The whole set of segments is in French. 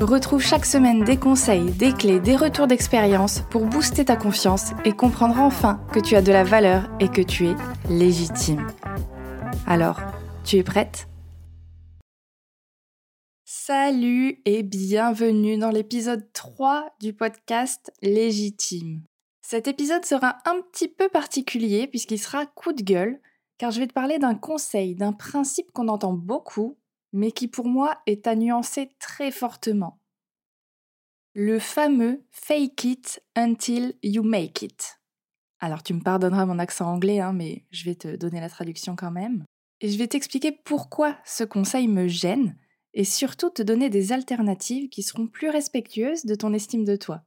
Retrouve chaque semaine des conseils, des clés, des retours d'expérience pour booster ta confiance et comprendre enfin que tu as de la valeur et que tu es légitime. Alors, tu es prête? Salut et bienvenue dans l'épisode 3 du podcast Légitime. Cet épisode sera un petit peu particulier puisqu'il sera coup de gueule, car je vais te parler d'un conseil, d'un principe qu'on entend beaucoup, mais qui pour moi est à nuancer très fortement. Le fameux fake it until you make it. Alors tu me pardonneras mon accent anglais, hein, mais je vais te donner la traduction quand même. Et je vais t'expliquer pourquoi ce conseil me gêne, et surtout te donner des alternatives qui seront plus respectueuses de ton estime de toi.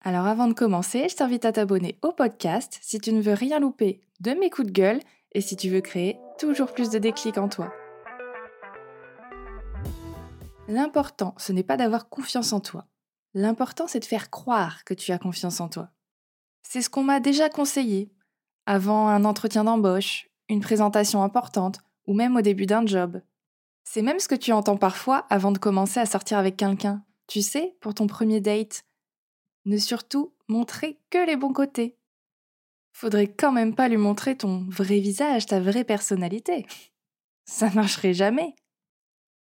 Alors avant de commencer, je t'invite à t'abonner au podcast si tu ne veux rien louper de mes coups de gueule et si tu veux créer toujours plus de déclics en toi. L'important, ce n'est pas d'avoir confiance en toi. L'important, c'est de faire croire que tu as confiance en toi. C'est ce qu'on m'a déjà conseillé avant un entretien d'embauche, une présentation importante ou même au début d'un job. C'est même ce que tu entends parfois avant de commencer à sortir avec quelqu'un. Tu sais, pour ton premier date. Ne surtout montrer que les bons côtés. Faudrait quand même pas lui montrer ton vrai visage, ta vraie personnalité. Ça marcherait jamais.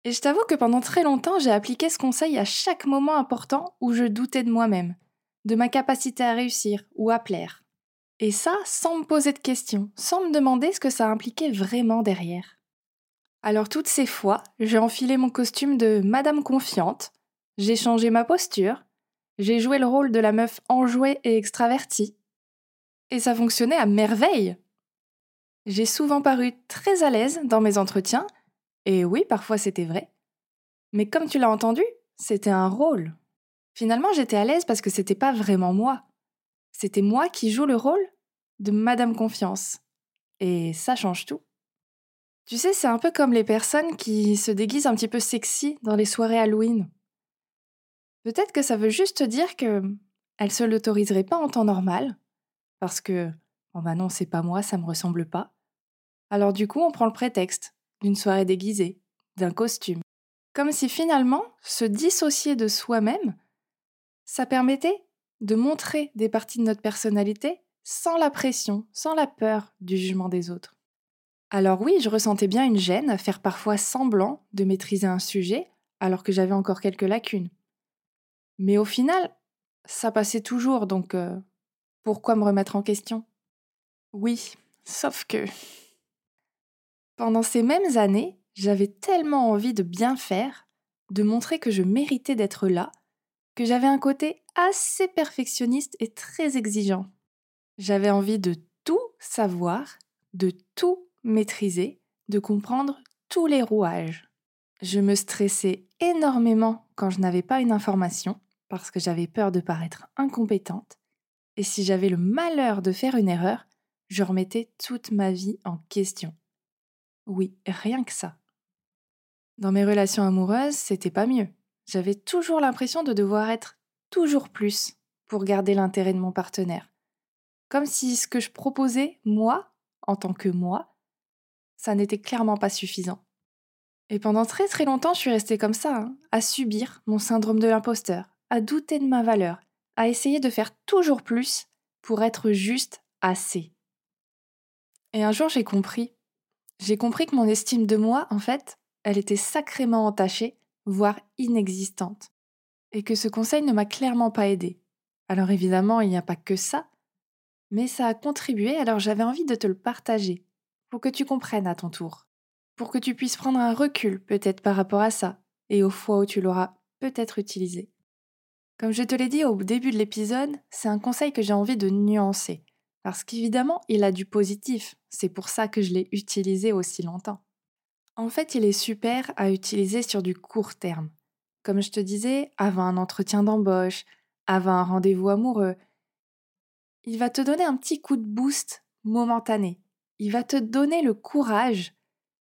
Et je t'avoue que pendant très longtemps, j'ai appliqué ce conseil à chaque moment important où je doutais de moi-même, de ma capacité à réussir ou à plaire. Et ça sans me poser de questions, sans me demander ce que ça impliquait vraiment derrière. Alors toutes ces fois, j'ai enfilé mon costume de Madame Confiante, j'ai changé ma posture, j'ai joué le rôle de la meuf enjouée et extravertie. Et ça fonctionnait à merveille. J'ai souvent paru très à l'aise dans mes entretiens, et oui, parfois c'était vrai. Mais comme tu l'as entendu, c'était un rôle. Finalement, j'étais à l'aise parce que c'était pas vraiment moi. C'était moi qui joue le rôle de Madame Confiance. Et ça change tout. Tu sais, c'est un peu comme les personnes qui se déguisent un petit peu sexy dans les soirées Halloween. Peut-être que ça veut juste dire que elle se l'autoriserait pas en temps normal, parce que oh bah non, c'est pas moi, ça me ressemble pas. Alors du coup, on prend le prétexte d'une soirée déguisée, d'un costume. Comme si finalement, se dissocier de soi-même, ça permettait de montrer des parties de notre personnalité sans la pression, sans la peur du jugement des autres. Alors oui, je ressentais bien une gêne à faire parfois semblant de maîtriser un sujet alors que j'avais encore quelques lacunes. Mais au final, ça passait toujours, donc euh, pourquoi me remettre en question? Oui, sauf que pendant ces mêmes années, j'avais tellement envie de bien faire, de montrer que je méritais d'être là, que j'avais un côté assez perfectionniste et très exigeant. J'avais envie de tout savoir, de tout maîtriser, de comprendre tous les rouages. Je me stressais énormément quand je n'avais pas une information, parce que j'avais peur de paraître incompétente, et si j'avais le malheur de faire une erreur, je remettais toute ma vie en question. Oui, rien que ça. Dans mes relations amoureuses, c'était pas mieux. J'avais toujours l'impression de devoir être toujours plus pour garder l'intérêt de mon partenaire. Comme si ce que je proposais, moi, en tant que moi, ça n'était clairement pas suffisant. Et pendant très très longtemps, je suis restée comme ça, hein, à subir mon syndrome de l'imposteur, à douter de ma valeur, à essayer de faire toujours plus pour être juste assez. Et un jour, j'ai compris j'ai compris que mon estime de moi, en fait, elle était sacrément entachée, voire inexistante. Et que ce conseil ne m'a clairement pas aidée. Alors évidemment, il n'y a pas que ça, mais ça a contribué, alors j'avais envie de te le partager, pour que tu comprennes à ton tour, pour que tu puisses prendre un recul peut-être par rapport à ça, et aux fois où tu l'auras peut-être utilisé. Comme je te l'ai dit au début de l'épisode, c'est un conseil que j'ai envie de nuancer, parce qu'évidemment, il a du positif. C'est pour ça que je l'ai utilisé aussi longtemps. En fait, il est super à utiliser sur du court terme. Comme je te disais, avant un entretien d'embauche, avant un rendez-vous amoureux. il va te donner un petit coup de boost momentané. Il va te donner le courage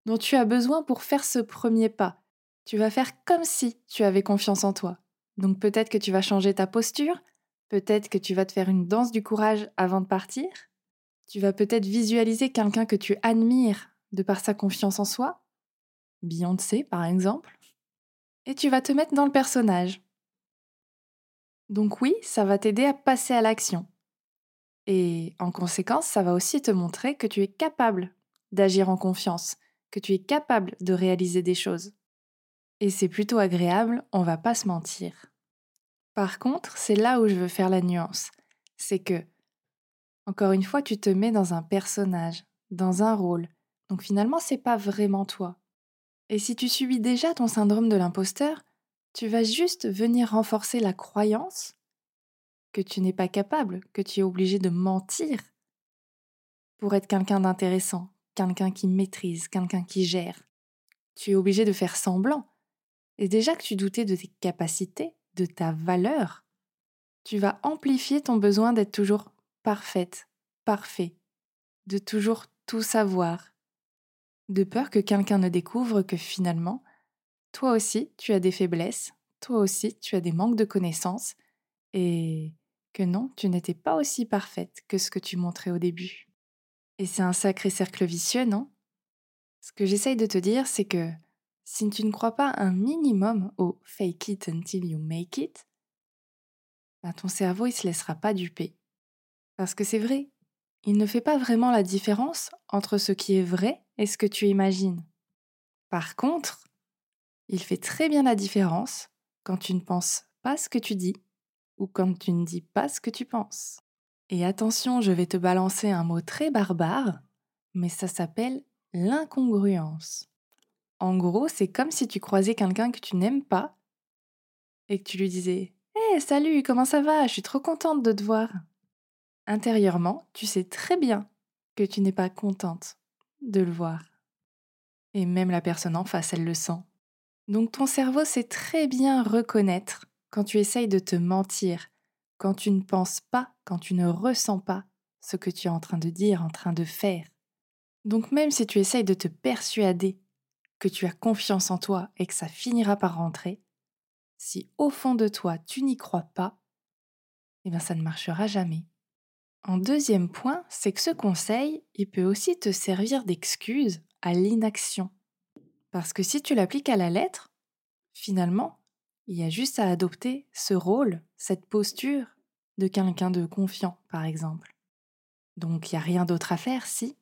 dont tu as besoin pour faire ce premier pas. Tu vas faire comme si tu avais confiance en toi. Donc peut-être que tu vas changer ta posture, peut-être que tu vas te faire une danse du courage avant de partir, tu vas peut-être visualiser quelqu'un que tu admires de par sa confiance en soi, Beyoncé par exemple, et tu vas te mettre dans le personnage. Donc oui, ça va t'aider à passer à l'action. Et en conséquence, ça va aussi te montrer que tu es capable d'agir en confiance, que tu es capable de réaliser des choses. Et c'est plutôt agréable, on va pas se mentir. Par contre, c'est là où je veux faire la nuance. C'est que, encore une fois, tu te mets dans un personnage, dans un rôle. Donc finalement, c'est pas vraiment toi. Et si tu subis déjà ton syndrome de l'imposteur, tu vas juste venir renforcer la croyance que tu n'es pas capable, que tu es obligé de mentir pour être quelqu'un d'intéressant, quelqu'un qui maîtrise, quelqu'un qui gère. Tu es obligé de faire semblant. Et déjà que tu doutais de tes capacités, de ta valeur, tu vas amplifier ton besoin d'être toujours parfaite, parfait, de toujours tout savoir, de peur que quelqu'un ne découvre que finalement, toi aussi, tu as des faiblesses, toi aussi, tu as des manques de connaissances, et que non, tu n'étais pas aussi parfaite que ce que tu montrais au début. Et c'est un sacré cercle vicieux, non? Ce que j'essaye de te dire, c'est que si tu ne crois pas un minimum au fake it until you make it, bah, ton cerveau il se laissera pas duper. Parce que c'est vrai, il ne fait pas vraiment la différence entre ce qui est vrai et ce que tu imagines. Par contre, il fait très bien la différence quand tu ne penses pas ce que tu dis ou quand tu ne dis pas ce que tu penses. Et attention, je vais te balancer un mot très barbare, mais ça s'appelle l'incongruence. En gros, c'est comme si tu croisais quelqu'un que tu n'aimes pas et que tu lui disais Hé, salut, comment ça va? Je suis trop contente de te voir. Intérieurement, tu sais très bien que tu n'es pas contente de le voir. Et même la personne en face, elle le sent. Donc ton cerveau sait très bien reconnaître quand tu essayes de te mentir, quand tu ne penses pas, quand tu ne ressens pas ce que tu es en train de dire, en train de faire. Donc même si tu essayes de te persuader que tu as confiance en toi et que ça finira par rentrer, si au fond de toi tu n'y crois pas, eh bien ça ne marchera jamais. En deuxième point, c'est que ce conseil, il peut aussi te servir d'excuse à l'inaction. Parce que si tu l'appliques à la lettre, finalement, il y a juste à adopter ce rôle, cette posture de quelqu'un de confiant, par exemple. Donc il n'y a rien d'autre à faire si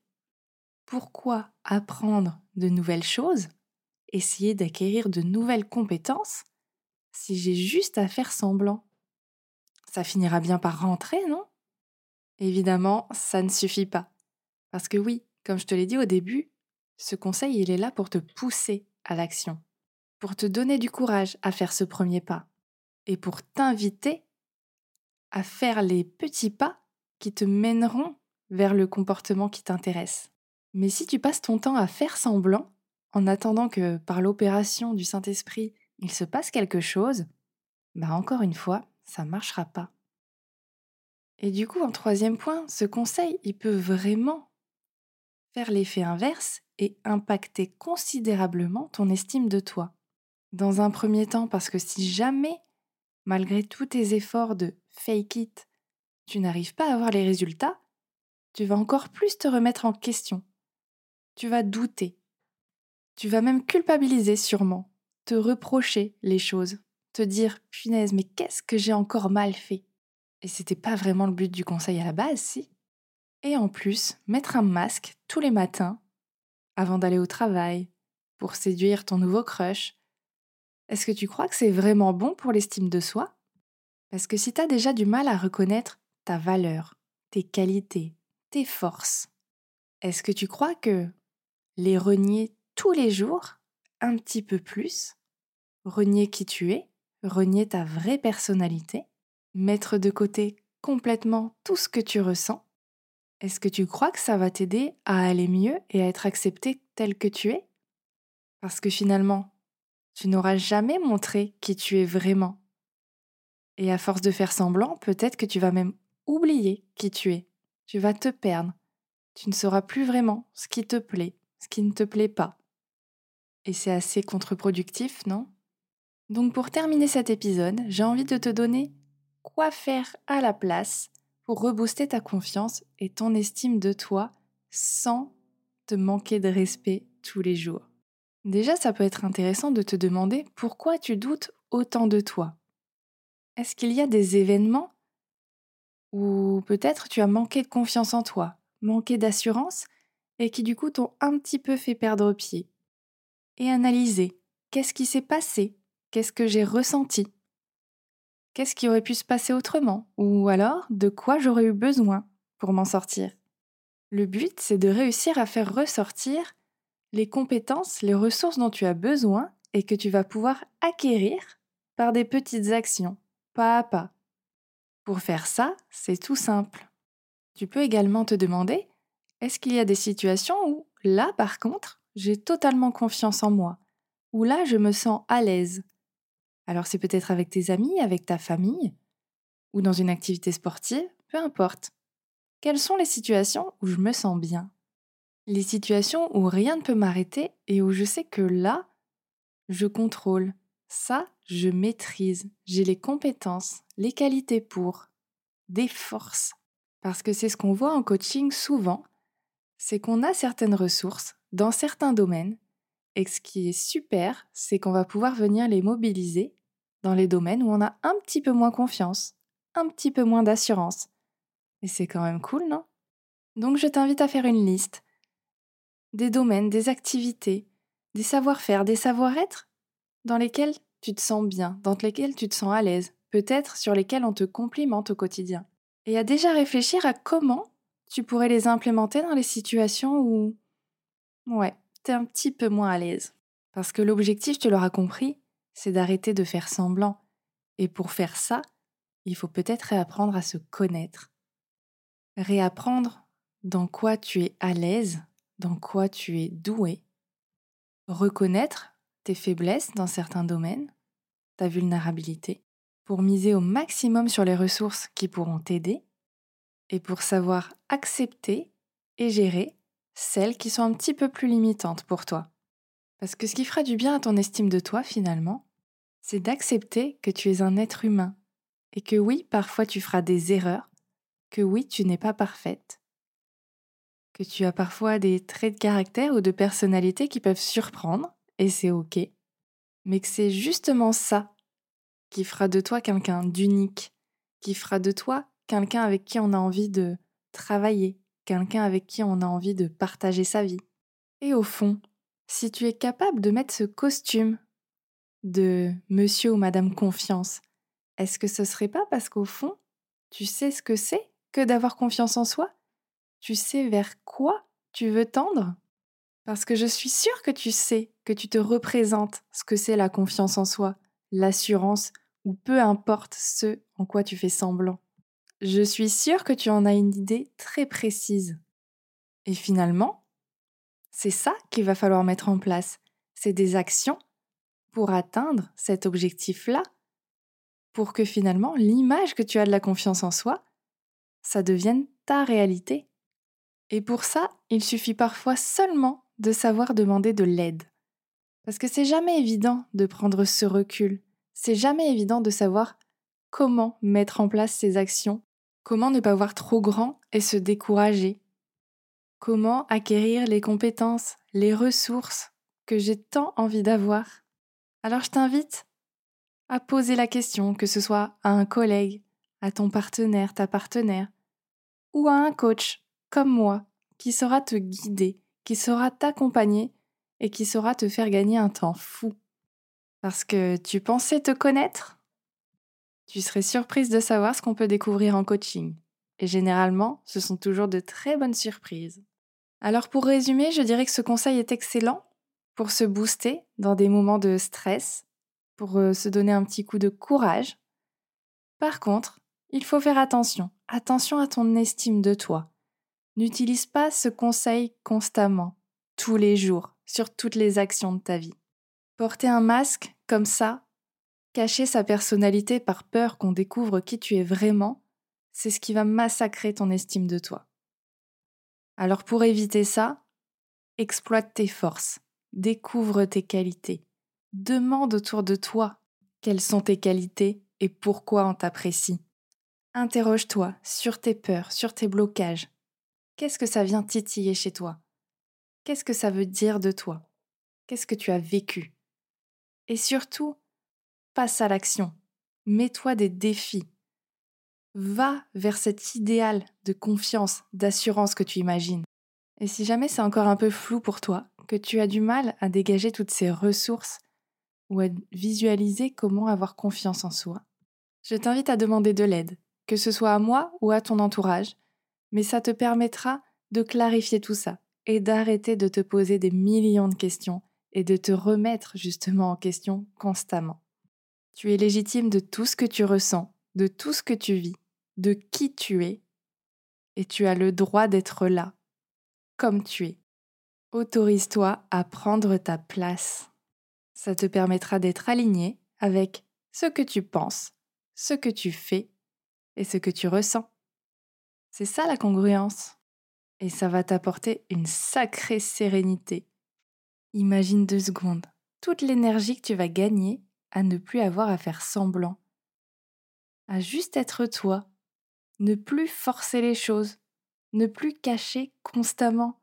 pourquoi apprendre de nouvelles choses, essayer d'acquérir de nouvelles compétences, si j'ai juste à faire semblant? Ça finira bien par rentrer, non? Évidemment, ça ne suffit pas. Parce que oui, comme je te l'ai dit au début, ce conseil, il est là pour te pousser à l'action, pour te donner du courage à faire ce premier pas, et pour t'inviter à faire les petits pas qui te mèneront vers le comportement qui t'intéresse. Mais si tu passes ton temps à faire semblant, en attendant que par l'opération du Saint-Esprit, il se passe quelque chose, bah encore une fois, ça ne marchera pas. Et du coup, en troisième point, ce conseil, il peut vraiment faire l'effet inverse et impacter considérablement ton estime de toi. Dans un premier temps, parce que si jamais, malgré tous tes efforts de fake it, tu n'arrives pas à avoir les résultats, tu vas encore plus te remettre en question tu vas douter. Tu vas même culpabiliser sûrement, te reprocher les choses, te dire punaise, mais qu'est-ce que j'ai encore mal fait? Et c'était pas vraiment le but du conseil à la base, si Et en plus, mettre un masque tous les matins, avant d'aller au travail, pour séduire ton nouveau crush. Est-ce que tu crois que c'est vraiment bon pour l'estime de soi? Parce que si tu as déjà du mal à reconnaître ta valeur, tes qualités, tes forces, est-ce que tu crois que les renier tous les jours, un petit peu plus, renier qui tu es, renier ta vraie personnalité, mettre de côté complètement tout ce que tu ressens, est-ce que tu crois que ça va t'aider à aller mieux et à être accepté tel que tu es? Parce que finalement, tu n'auras jamais montré qui tu es vraiment. Et à force de faire semblant, peut-être que tu vas même oublier qui tu es. Tu vas te perdre. Tu ne sauras plus vraiment ce qui te plaît, ce qui ne te plaît pas. Et c'est assez contre-productif, non? Donc pour terminer cet épisode, j'ai envie de te donner quoi faire à la place pour rebooster ta confiance et ton estime de toi sans te manquer de respect tous les jours. Déjà, ça peut être intéressant de te demander pourquoi tu doutes autant de toi. Est-ce qu'il y a des événements où peut-être tu as manqué de confiance en toi, manqué d'assurance et qui du coup t'ont un petit peu fait perdre pied Et analyser qu'est-ce qui s'est passé, qu'est-ce que j'ai ressenti, qu'est-ce qui aurait pu se passer autrement, ou alors de quoi j'aurais eu besoin pour m'en sortir? Le but, c'est de réussir à faire ressortir les compétences, les ressources dont tu as besoin et que tu vas pouvoir acquérir par des petites actions, pas à pas. Pour faire ça, c'est tout simple. Tu peux également te demander, est-ce qu'il y a des situations où, là par contre, j'ai totalement confiance en moi, où là je me sens à l'aise? Alors c'est peut-être avec tes amis, avec ta famille, ou dans une activité sportive, peu importe. Quelles sont les situations où je me sens bien? Les situations où rien ne peut m'arrêter et où je sais que là, je contrôle. Ça, je maîtrise. J'ai les compétences, les qualités pour, des forces. Parce que c'est ce qu'on voit en coaching souvent, c'est qu'on a certaines ressources dans certains domaines et ce qui est super, c'est qu'on va pouvoir venir les mobiliser dans les domaines où on a un petit peu moins confiance, un petit peu moins d'assurance. Et c'est quand même cool, non? Donc je t'invite à faire une liste des domaines, des activités, des savoir-faire, des savoir-être dans lesquels tu te sens bien, dans lesquels tu te sens à l'aise, peut-être sur lesquels on te complimente au quotidien. Et à déjà réfléchir à comment tu pourrais les implémenter dans les situations où, ouais, t'es un petit peu moins à l'aise. Parce que l'objectif, tu l'auras compris, c'est d'arrêter de faire semblant. Et pour faire ça, il faut peut-être réapprendre à se connaître. Réapprendre dans quoi tu es à l'aise dans quoi tu es doué, reconnaître tes faiblesses dans certains domaines, ta vulnérabilité, pour miser au maximum sur les ressources qui pourront t'aider, et pour savoir accepter et gérer celles qui sont un petit peu plus limitantes pour toi. Parce que ce qui fera du bien à ton estime de toi finalement, c'est d'accepter que tu es un être humain, et que oui, parfois tu feras des erreurs, que oui, tu n'es pas parfaite, que tu as parfois des traits de caractère ou de personnalité qui peuvent surprendre, et c'est ok, mais que c'est justement ça qui fera de toi quelqu'un d'unique, qui fera de toi quelqu'un avec qui on a envie de travailler, quelqu'un avec qui on a envie de partager sa vie. Et au fond, si tu es capable de mettre ce costume de monsieur ou madame confiance, est-ce que ce serait pas parce qu'au fond, tu sais ce que c'est que d'avoir confiance en soi? Tu sais vers quoi tu veux tendre? Parce que je suis sûre que tu sais, que tu te représentes ce que c'est la confiance en soi, l'assurance, ou peu importe ce en quoi tu fais semblant. Je suis sûre que tu en as une idée très précise. Et finalement, c'est ça qu'il va falloir mettre en place. C'est des actions pour atteindre cet objectif-là, pour que finalement l'image que tu as de la confiance en soi, ça devienne ta réalité. Et pour ça, il suffit parfois seulement de savoir demander de l'aide. Parce que c'est jamais évident de prendre ce recul, c'est jamais évident de savoir comment mettre en place ces actions, comment ne pas voir trop grand et se décourager, comment acquérir les compétences, les ressources que j'ai tant envie d'avoir? Alors je t'invite à poser la question, que ce soit à un collègue, à ton partenaire, ta partenaire, ou à un coach comme moi, qui saura te guider, qui saura t'accompagner et qui saura te faire gagner un temps fou. Parce que tu pensais te connaître? Tu serais surprise de savoir ce qu'on peut découvrir en coaching. Et généralement, ce sont toujours de très bonnes surprises. Alors pour résumer, je dirais que ce conseil est excellent pour se booster dans des moments de stress, pour euh, se donner un petit coup de courage. Par contre, il faut faire attention, attention à ton estime de toi, N'utilise pas ce conseil constamment, tous les jours, sur toutes les actions de ta vie. Porter un masque comme ça, cacher sa personnalité par peur qu'on découvre qui tu es vraiment, c'est ce qui va massacrer ton estime de toi. Alors pour éviter ça, exploite tes forces, découvre tes qualités, demande autour de toi quelles sont tes qualités et pourquoi on t'apprécie. Interroge-toi sur tes peurs, sur tes blocages. Qu'est-ce que ça vient titiller chez toi? Qu'est-ce que ça veut dire de toi? Qu'est-ce que tu as vécu? Et surtout, passe à l'action. Mets-toi des défis. Va vers cet idéal de confiance, d'assurance que tu imagines. Et si jamais c'est encore un peu flou pour toi, que tu as du mal à dégager toutes ces ressources ou à visualiser comment avoir confiance en soi, je t'invite à demander de l'aide, que ce soit à moi ou à ton entourage, mais ça te permettra de clarifier tout ça et d'arrêter de te poser des millions de questions et de te remettre justement en question constamment. Tu es légitime de tout ce que tu ressens, de tout ce que tu vis, de qui tu es, et tu as le droit d'être là, comme tu es. Autorise-toi à prendre ta place. Ça te permettra d'être aligné avec ce que tu penses, ce que tu fais et ce que tu ressens. C'est ça la congruence. Et ça va t'apporter une sacrée sérénité. Imagine deux secondes toute l'énergie que tu vas gagner à ne plus avoir à faire semblant, à juste être toi, ne plus forcer les choses, ne plus cacher constamment.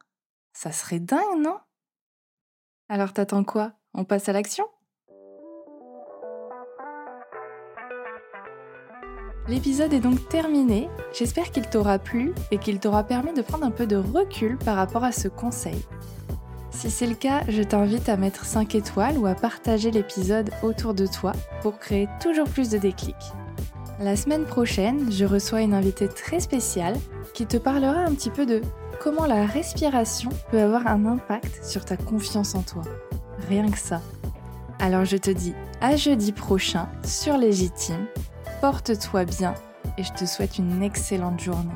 Ça serait dingue, non? Alors t'attends quoi? On passe à l'action? L'épisode est donc terminé, j'espère qu'il t'aura plu et qu'il t'aura permis de prendre un peu de recul par rapport à ce conseil. Si c'est le cas, je t'invite à mettre 5 étoiles ou à partager l'épisode autour de toi pour créer toujours plus de déclics. La semaine prochaine, je reçois une invitée très spéciale qui te parlera un petit peu de comment la respiration peut avoir un impact sur ta confiance en toi. Rien que ça. Alors je te dis à jeudi prochain sur Légitime Porte-toi bien et je te souhaite une excellente journée.